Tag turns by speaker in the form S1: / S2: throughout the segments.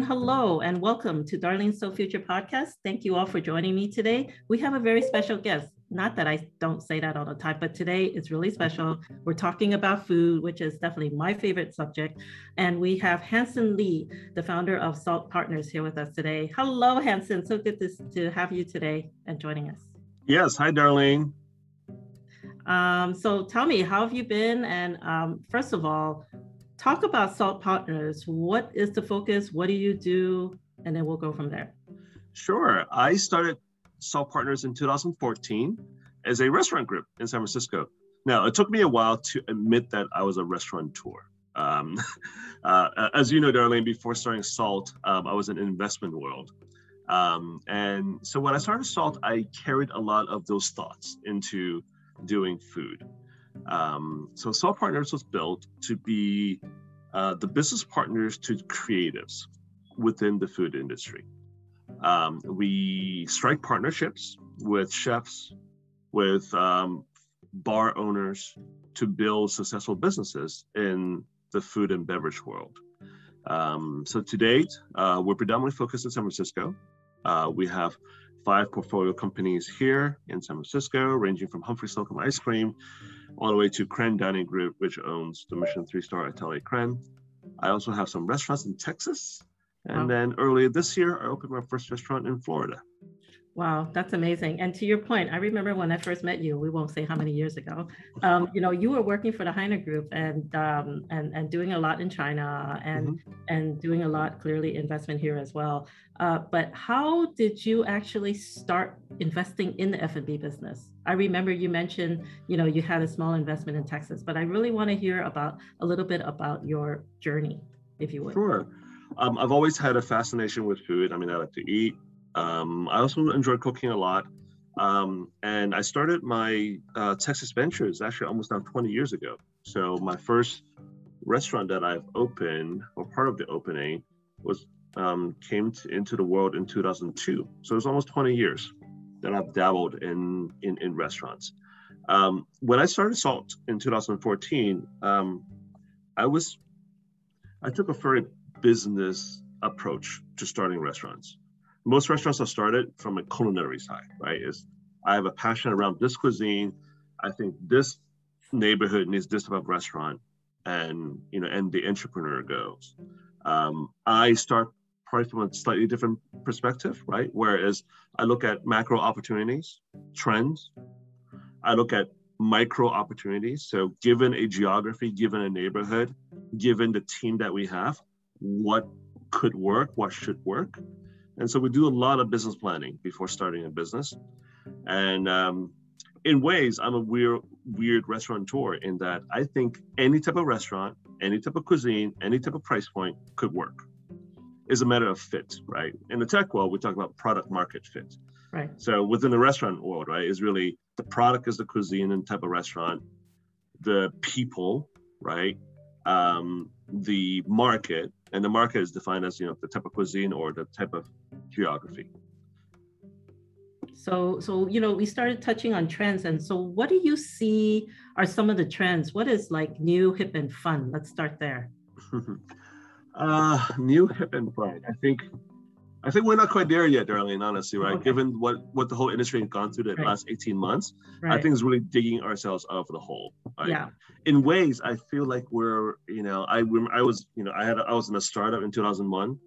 S1: And hello and welcome to Darlene So Future podcast. Thank you all for joining me today. We have a very special guest. Not that I don't say that all the time, but today is really special. We're talking about food, which is definitely my favorite subject. And we have Hanson Li, the founder of Salt Partners, here with us today. Hello, Hanson. So good to, to have you today and joining us.
S2: Yes. Hi, Darlene.
S1: Um, so tell me, how have you been? And um, first of all, talk about Salt Partners. What is the focus? What do you do? And then we'll go from there.
S2: Sure. I started Salt Partners in 2014 as a restaurant group in San Francisco. Now, it took me a while to admit that I was a restaurateur. Um, uh, as you know, Darlene, before starting Salt, um, I was in investment world. Um, and so when I started Salt, I carried a lot of those thoughts into doing food. Um, so Salt Partners was built to be uh, the business partners to creatives within the food industry. Um, we strike partnerships with chefs, with um, bar owners to build successful businesses in the food and beverage world. Um, so to date, uh, we're predominantly focused in San Francisco. Uh, we have five portfolio companies here in San Francisco, ranging from Humphry Slocombe Ice Cream all the way to Crenn Dining Group, which owns the Mission three-star Atelier Crenn. I also have some restaurants in Texas. And wow. then earlier this year, I opened my first restaurant in Florida.
S1: Wow, that's amazing. And to your point, I remember when I first met you. We won't say how many years ago. Um, you know, you were working for the Heine Group and um, and and doing a lot in China and mm-hmm. and doing a lot clearly investment here as well. Uh, but how did you actually start investing in the F&B business? I remember you mentioned, you know, you had a small investment in Texas, but I really want to hear about a little bit about your journey, if you would.
S2: Sure. Um, I've always had a fascination with food. I mean, I like to eat. Um, I also enjoy cooking a lot. Um, and I started my uh, Texas Ventures actually almost now 20 years ago. So my first restaurant that I've opened, or part of the opening, was um, came to, into the world in 2002. So it's almost 20 years that I've dabbled in in, in restaurants. Um, when I started Salt in 2014, um, I was I took a very business approach to starting restaurants most restaurants are started from a culinary side, right? Is I have a passion around this cuisine. I think this neighborhood needs this type of restaurant, and you know, and the entrepreneur goes. Um, I start probably from a slightly different perspective, right? Whereas I look at macro opportunities, trends. I look at micro opportunities. So, given a geography, given a neighborhood, given the team that we have, what could work, what should work, and so we do a lot of business planning before starting a business. And um, in ways, I'm a weird, weird restaurateur in that I think any type of restaurant, any type of cuisine, any type of price point could work. It's a matter of fit, right? In the tech world, we talk about product market fit.
S1: Right.
S2: So within the restaurant world, right, is really the product is the cuisine and type of restaurant, the people, right, um, the market, and the market is defined as you know the type of cuisine or the type of geography.
S1: So, so you know, we started touching on trends, and so what do you see are some of the trends? What is like new, hip, and fun? Let's start there.
S2: uh, new, hip, and fun. I think I think we're not quite there yet, Darlene, honestly, right? Okay. Given what, what the whole industry has gone through the right. last 18 months, right. I think it's really digging ourselves out of the hole.
S1: Right? Yeah.
S2: In ways, I feel like we're, you know, I I was, you know, I had, a, I was in a startup in 2001,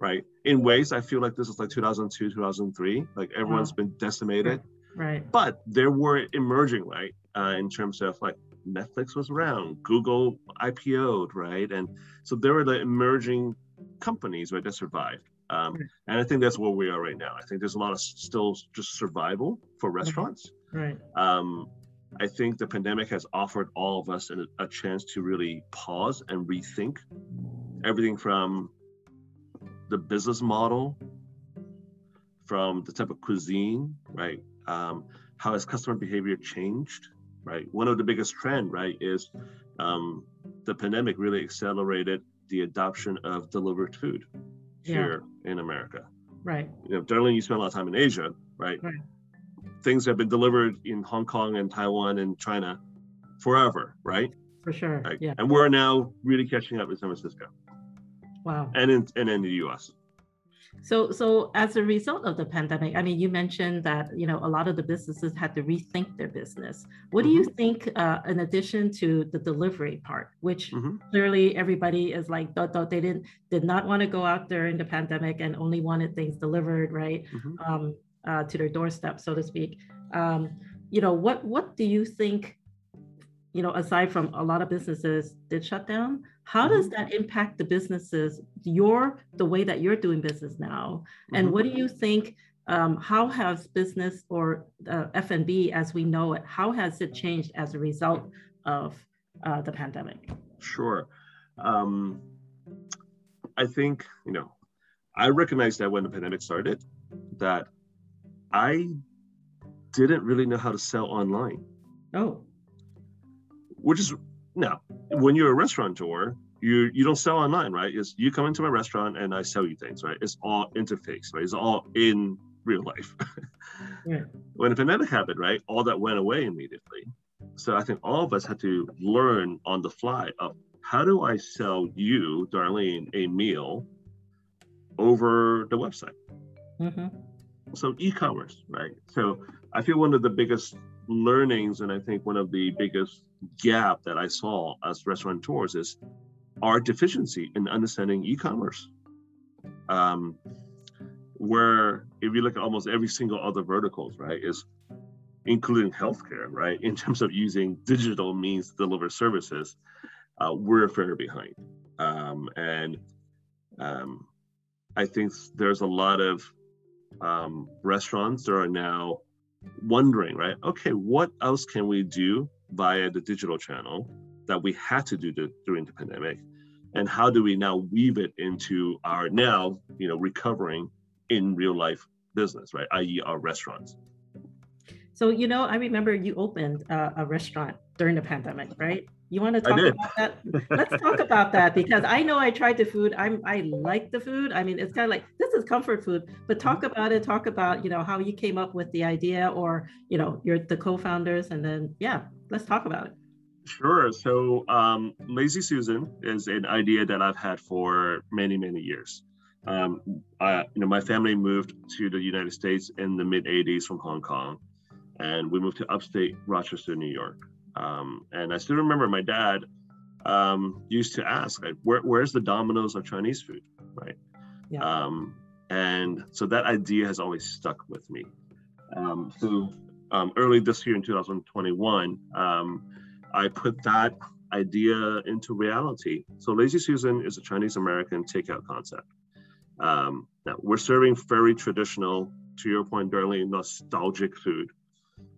S2: right? In ways, I feel like this is like 2002, 2003. Like everyone's wow. been decimated.
S1: Right.
S2: But there were emerging, right? Uh, in terms of like Netflix was around, Google IPO'd, right? And so there were the emerging companies right that survived um, and I think that's where we are right now. I think there's a lot of still just survival for restaurants.
S1: Right.
S2: Um, I think the pandemic has offered all of us a, a, chance to really pause and rethink everything from the business model, from the type of cuisine, right? Um, how has customer behavior changed, right? One of the biggest trend, right, is um, the pandemic really accelerated the adoption of delivered food here yeah. in America.
S1: Right.
S2: You know, generally you spend a lot of time in Asia, right?
S1: Right.
S2: Things have been delivered in Hong Kong and Taiwan and China forever, right?
S1: For sure.
S2: Right?
S1: Yeah.
S2: And we're now really catching up in San Francisco.
S1: Wow.
S2: And in and in the U.S.
S1: So, so as a result of the pandemic, I mean, you mentioned that you know a lot of the businesses had to rethink their business. What mm-hmm. do you mm-hmm. think, uh, in addition to the delivery part, which mm-hmm. clearly everybody is like, thought they didn't did not want to go out during the pandemic and only wanted things delivered right mm-hmm. um, uh, to their doorstep, so to speak. Um, you know, what what do you think? You know, aside from a lot of businesses did shut down, how does mm-hmm. that impact the businesses, your the way that you're doing business now? And mm-hmm. what do you think? Um, how has business or uh, F&B as we know it, how has it changed as a result of uh, the pandemic?
S2: Sure. Um, I think, you know, I recognized that when the pandemic started, that I didn't really know how to sell online.
S1: Oh.
S2: Which is now, when you're a restaurateur, you you don't sell online, right? It's you come into my restaurant and I sell you things, right? It's all interface, right? It's all in real life. yeah. When the pandemic happened, right, all that went away immediately. So I think all of us had to learn on the fly of how do I sell you, Darlene, a meal over the website. Mm-hmm. So e-commerce, right? So I feel one of the biggest learnings, and I think one of the biggest gap that I saw as restaurateurs is our deficiency in understanding e-commerce. Um, where if you look at almost every single other verticals, right, is including healthcare, right, in terms of using digital means to deliver services, uh, we're further behind. Um, and um, I think there's a lot of um, restaurants that are now wondering, right? Okay, what else can we do via the digital channel that we had to do the, during the pandemic? And how do we now weave it into our now, you know, recovering in real life business, right? I.e., our restaurants.
S1: So, you know, I remember you opened uh, a restaurant during the pandemic, right? You want to talk about that? Let's talk about that because I know I tried the food. I'm I like the food. I mean, it's kind of like this is comfort food. But talk mm-hmm. about it. Talk about you know how you came up with the idea, or you know you're the co-founders, and then yeah, let's talk about it.
S2: Sure. So um, Lazy Susan is an idea that I've had for many many years. Um, I, you know, my family moved to the United States in the mid '80s from Hong Kong, and we moved to upstate Rochester, New York. Um, and I still remember my dad um, used to ask, like, Where, "Where's the Domino's of Chinese food?" Right. Yeah. Um, and so that idea has always stuck with me. Um, so um, early this year in 2021, um, I put that idea into reality. So Lazy Susan is a Chinese American takeout concept. Um, now we're serving very traditional, to your point, Darlene, nostalgic food.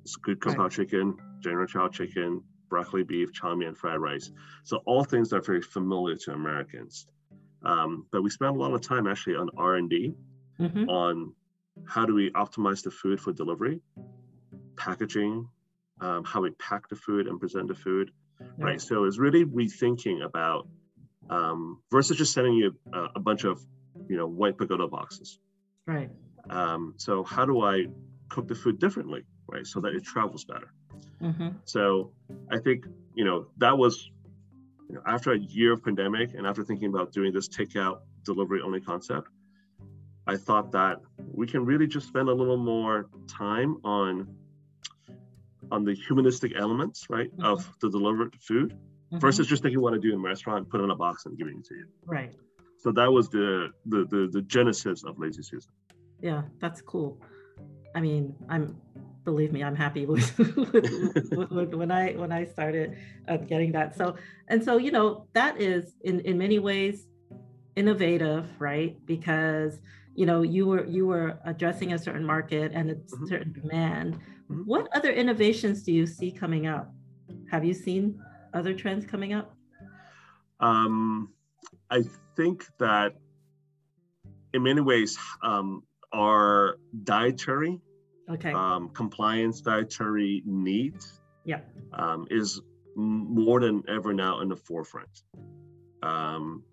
S2: It's good kung pao right. chicken, General chow chicken, broccoli beef, chow mein, fried rice. So all things that are very familiar to Americans. Um, but we spend a lot of time actually on R and D, mm-hmm. on how do we optimize the food for delivery, packaging, um, how we pack the food and present the food, yeah. right? So it's really rethinking about um, versus just sending you a, a, bunch of you know white pagoda boxes,
S1: right?
S2: Um, so how do I cook the food differently, right, so that it travels better? Mm-hmm. So I think you know that was you know, after a year of pandemic and after thinking about doing this takeout delivery only concept, I thought that we can really just spend a little more time on on the humanistic elements, right, mm-hmm. of the delivered food mm-hmm. versus just thinking what to do in a restaurant, put it in a box and giving it to you.
S1: Right.
S2: So that was the the the, the genesis of Lazy Susan.
S1: Yeah, that's cool. I mean, I'm believe me, I'm happy with, with, with, when I when I started uh, getting that. So and so you know that is in in many ways innovative, right? Because you know you were you were addressing a certain market and a mm-hmm. certain demand. Mm-hmm. What other innovations do you see coming up? Have you seen other trends coming up?
S2: Um, I think that in many ways, um, our dietary
S1: okay.
S2: um, compliance dietary needs
S1: yeah.
S2: um, is more than ever now in the forefront. Um,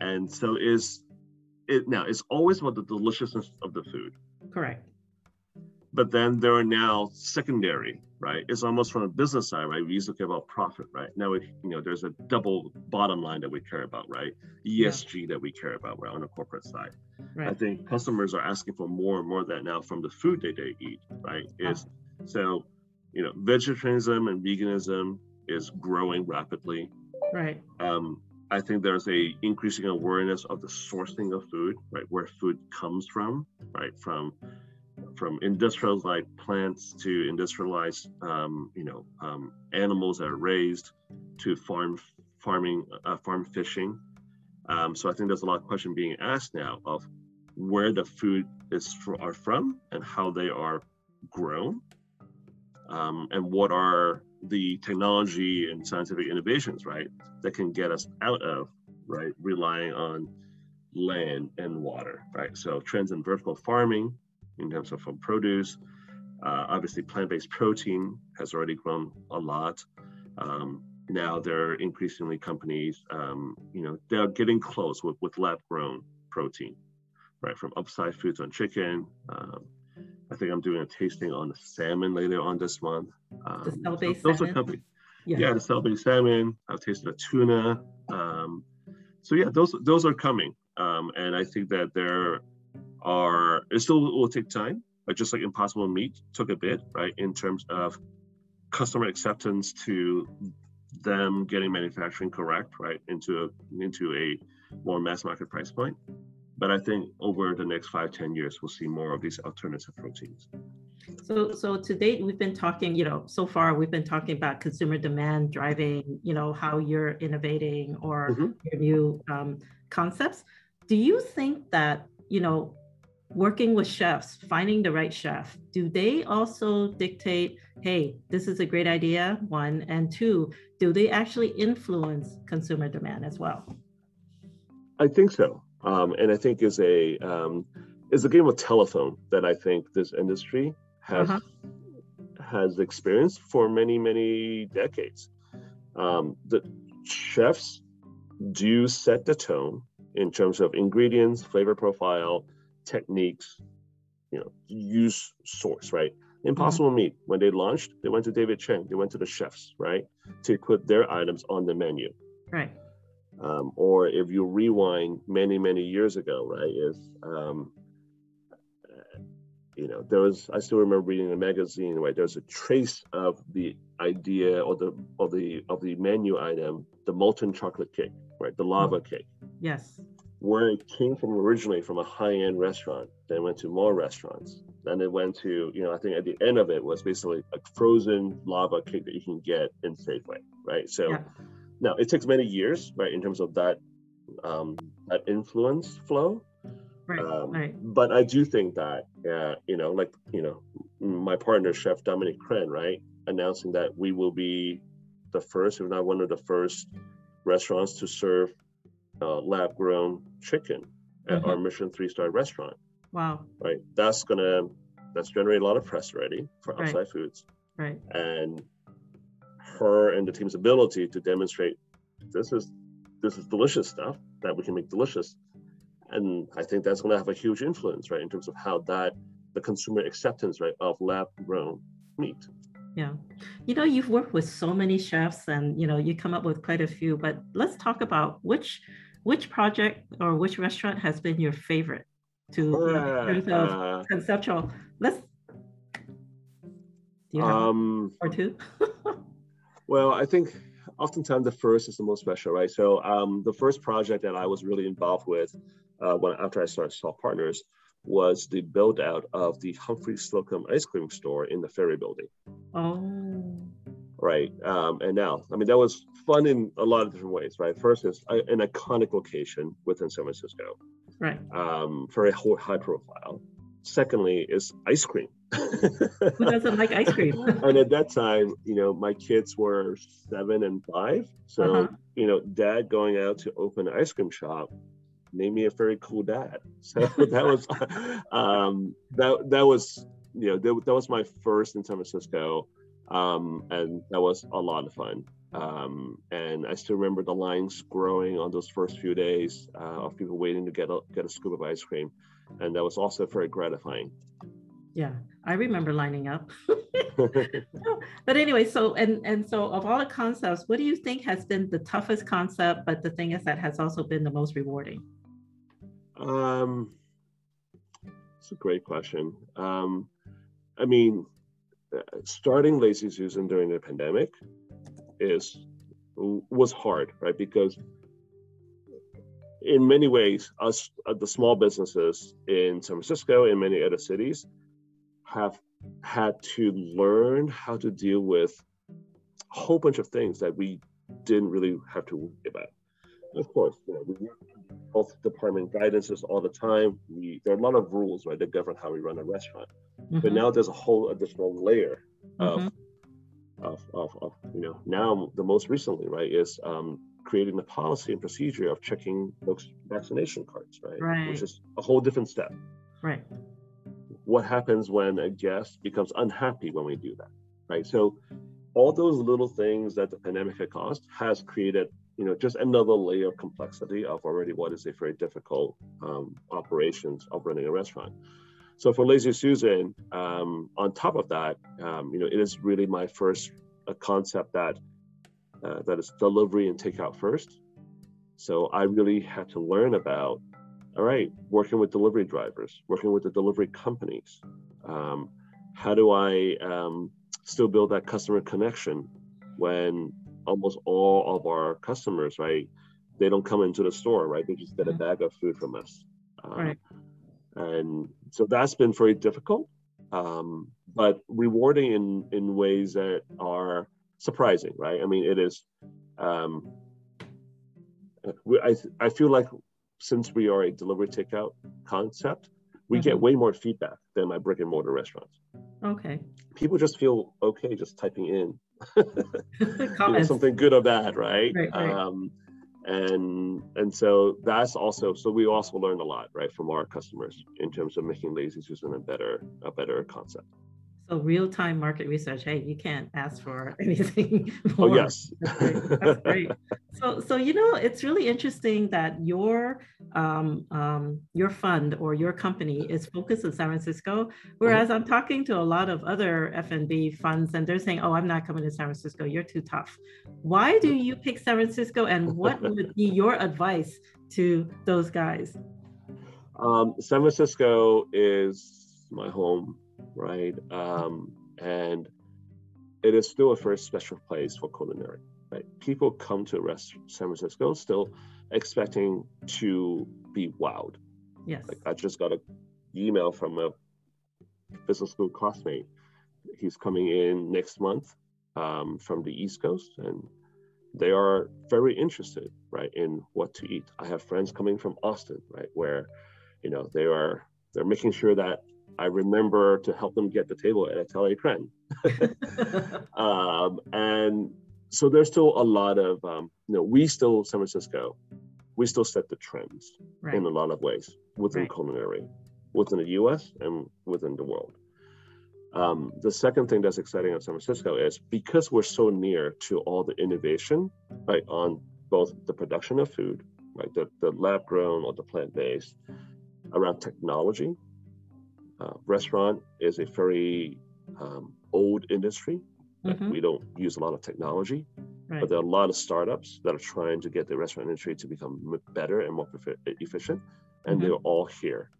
S2: and so is it now it's always about the deliciousness of the food.
S1: Correct.
S2: but then there are now secondary, right? It's almost from a business side, right? We used to care about profit, right? Now, we, you know, there's a double bottom line that we care about, right? ESG yeah. that we care about, right, on the corporate side. Right. I think customers are asking for more and more of that now from the food that they eat, right? Is so, you know, vegetarianism and veganism is growing rapidly.
S1: Right.
S2: Um, I think there's a increasing awareness of the sourcing of food, right? Where food comes from, right? From from industrialized plants to industrialized, um, you know, um, animals that are raised to farm farming, uh, farm fishing. Um, so I think there's a lot of question being asked now of where the food is for, are from and how they are grown, um, and what are the technology and scientific innovations, right, that can get us out of right relying on land and water, right? So trends in vertical farming, in terms of from produce. Uh, obviously, plant-based protein has already grown a lot. Um, now there are increasingly companies, um, you know, they're getting close with, with lab-grown protein, right? From upside foods on chicken. Um, I think I'm doing a tasting on the salmon later on this month.
S1: Um, the cell-based
S2: those salmon? are companies. Yeah. yeah, the cell-based salmon. I've tasted a tuna. Um, so yeah, those those are coming, um, and I think that there are. are it still will take time, but just like Impossible Meat took a bit, right, in terms of customer acceptance to them getting manufacturing correct, right, into a into a more mass market price point. But I think over the next five, ten years, we'll see more of these alternative proteins.
S1: So, so to date, we've been talking, you know, so far we've been talking about consumer demand driving, you know, how you're innovating or mm-hmm. your new um, concepts. Do you think that, you know, working with chefs, finding the right chef, do they also dictate, hey, this is a great idea, one, and two, do they actually influence consumer demand as well?
S2: I think so. Um, and I think is a um, is a game of telephone that I think this industry has uh-huh. has experienced for many many decades. Um, the chefs do set the tone in terms of ingredients, flavor profile, techniques, you know, use source, right? Impossible mm-hmm. Meat, when they launched, they went to David Chang, they went to the chefs, right, to put their items on the menu.
S1: Right.
S2: Um, or if you rewind many, many years ago, right, is, um, you know, there was, I still remember reading a magazine, right, there's a trace of the idea or the, of the, of the menu item, the molten chocolate cake, right, the lava mm-hmm. cake.
S1: Yes
S2: where it came from originally from a high-end restaurant then went to more restaurants then it went to you know i think at the end of it was basically a frozen lava cake that you can get in safeway right so yeah. Now it takes many years right in terms of that um, that influence flow
S1: right, um, right.
S2: but i do think that uh, you know like you know my partner chef dominique crenn right announcing that we will be the first if not one of the first restaurants to serve uh, lab grown chicken at mm-hmm. our Mission three star restaurant.
S1: Wow.
S2: Right. That's gonna that's generate a lot of press already for upside
S1: right.
S2: foods.
S1: Right.
S2: And her and the team's ability to demonstrate this is this is delicious stuff that we can make delicious. And I think that's gonna have a huge influence, right, in terms of how that the consumer acceptance, right, of lab grown meat.
S1: Yeah. You know, you've worked with so many chefs and, you know, you come up with quite a few, but let's talk about which which project or which restaurant has been your favorite to uh, in terms of uh, conceptual? Let's. Do you have um, or two?
S2: well, I think oftentimes the first is the most special, right? So um, the first project that I was really involved with uh, when after I started Salt Partners was the build out of the Humphry Slocombe ice cream store in the Ferry Building.
S1: Oh
S2: right? Um, and now, I mean, that was fun in a lot of different ways, right? First is an iconic location within San Francisco,
S1: right?
S2: Um, very high profile. Secondly, is ice cream.
S1: Who doesn't like ice cream?
S2: and at that time, you know, my kids were seven and five, so uh-huh. you know, dad going out to open an ice cream shop made me a very cool dad. So that was um, that that was you know that, that was my first in San Francisco um, and that was a lot of fun. Um, and I still remember the lines growing on those first few days uh, of people waiting to get a, get a scoop of ice cream, and that was also very gratifying.
S1: Yeah, I remember lining up. but anyway, so and and so of all the concepts, what do you think has been the toughest concept, but the thing is that has also been the most rewarding?
S2: Um, it's a great question. Um, I mean, uh, starting Lazy Susan during the pandemic is was hard, right? Because in many ways, us uh, the small businesses in San Francisco and many other cities have had to learn how to deal with a whole bunch of things that we didn't really have to worry about. Of course, you know, we health department guidances all the time. We there are a lot of rules, right, that govern how we run a restaurant. Mm-hmm. But now there's a whole additional layer of, mm-hmm. of, of, of, you know, now the most recently, right, is um, creating the policy and procedure of checking folks' vaccination cards, right?
S1: right?
S2: Which is a whole different step.
S1: Right.
S2: What happens when a guest becomes unhappy when we do that, right? So all those little things that the pandemic had caused has created you know just another layer of complexity of already what is a very difficult um, operations of running a restaurant so for lazy susan um, on top of that um, you know it is really my first a concept that uh, that is delivery and takeout first so i really had to learn about all right working with delivery drivers working with the delivery companies um, how do i um, still build that customer connection when almost all of our customers, right? They don't come into the store, right? They just get a mm-hmm. bag of food from us.
S1: Um, right.
S2: And so that's been very difficult, um, but rewarding in, in ways that are surprising, right? I mean, it is, um, I, I feel like since we are a delivery takeout concept, we mm-hmm. get way more feedback than my brick and mortar restaurants.
S1: Okay.
S2: People just feel okay just typing in you know, something good or bad, right?
S1: right, right.
S2: Um, and and so that's also so we also learned a lot, right, from our customers in terms of making Lazy Susan a better a better concept.
S1: So real time market research. Hey, you can't ask for anything
S2: more. Oh yes,
S1: that's great. That's great. so so you know it's really interesting that your um, um, your fund or your company is focused in San Francisco, whereas I'm talking to a lot of other F&B funds and they're saying, oh, I'm not coming to San Francisco. You're too tough. Why do you pick San Francisco, and what would be your advice to those guys?
S2: Um, San Francisco is my home right? Um, and it is still a very special place for culinary, right? People come to rest San Francisco still expecting to be wowed.
S1: Yes.
S2: Like I just got an email from a business school classmate. He's coming in next month um, from the East Coast, and they are very interested, right, in what to eat. I have friends coming from Austin, right, where, you know, they are they're making sure that I remember to help them get the table at Atelier Crenn. um, and so there's still a lot of, um, you know, we still, San Francisco, we still set the trends right. in a lot of ways within right. culinary, within the US and within the world. Um, the second thing that's exciting of San Francisco is because we're so near to all the innovation, right, on both the production of food, right, the, the lab grown or the plant based, around technology, uh, restaurant is a very um, old industry. Mm-hmm. We don't use a lot of technology, right. but there are a lot of startups that are trying to get the restaurant industry to become better and more efficient, and mm-hmm. they're all here.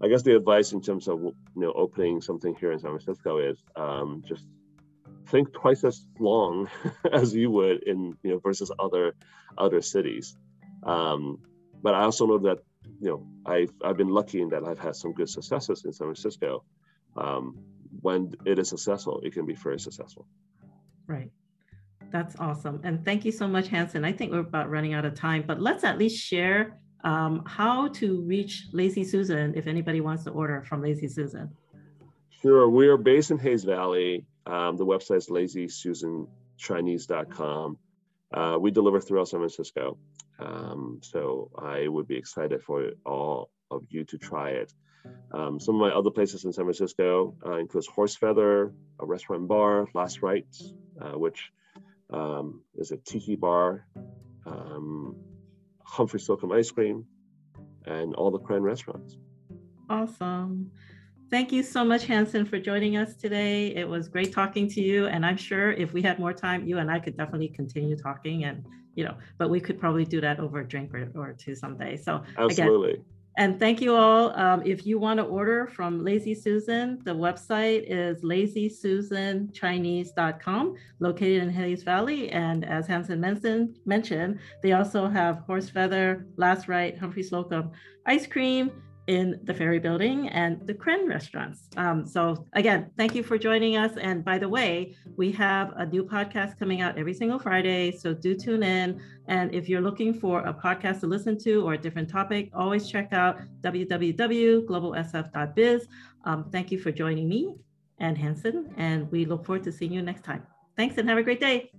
S2: I guess the advice in terms of you know opening something here in San Francisco is um, just think twice as long as you would in you know versus other other cities. Um, but I also know that you know, I've, I've been lucky in that I've had some good successes in San Francisco. Um, when it is successful, it can be very successful.
S1: Right. That's awesome. And thank you so much, Hanson. I think we're about running out of time, but let's at least share um, how to reach Lazy Susan if anybody wants to order from Lazy Susan.
S2: Sure. We are based in Hayes Valley. Um, the website is lazysusanchinese.com. Uh, we deliver throughout San Francisco. Um, so I would be excited for all of you to try it. Um, some of my other places in San Francisco uh, includes Horse Feather, a restaurant bar, Last Rites, uh, which um, is a tiki bar, um, Humphry Slocombe Ice Cream, and all the Crenn restaurants.
S1: Awesome. Thank you so much, Hanson, for joining us today. It was great talking to you. And I'm sure if we had more time, you and I could definitely continue talking and, you know, but we could probably do that over a drink or, or two someday. So
S2: absolutely.
S1: Again, and thank you all. Um, if you want to order from Lazy Susan, the website is lazysusanchinese.com, located in Hayes Valley. And as Hanson mentioned, mentioned, they also have horse feather, last right, Humphry Slocombe ice cream, in the Ferry Building and the Crenn restaurants. Um, so again, thank you for joining us. And by the way, we have a new podcast coming out every single Friday, so do tune in. And if you're looking for a podcast to listen to or a different topic, always check out www.globalsf.biz. Um, thank you for joining me and Hanson, and we look forward to seeing you next time. Thanks and have a great day.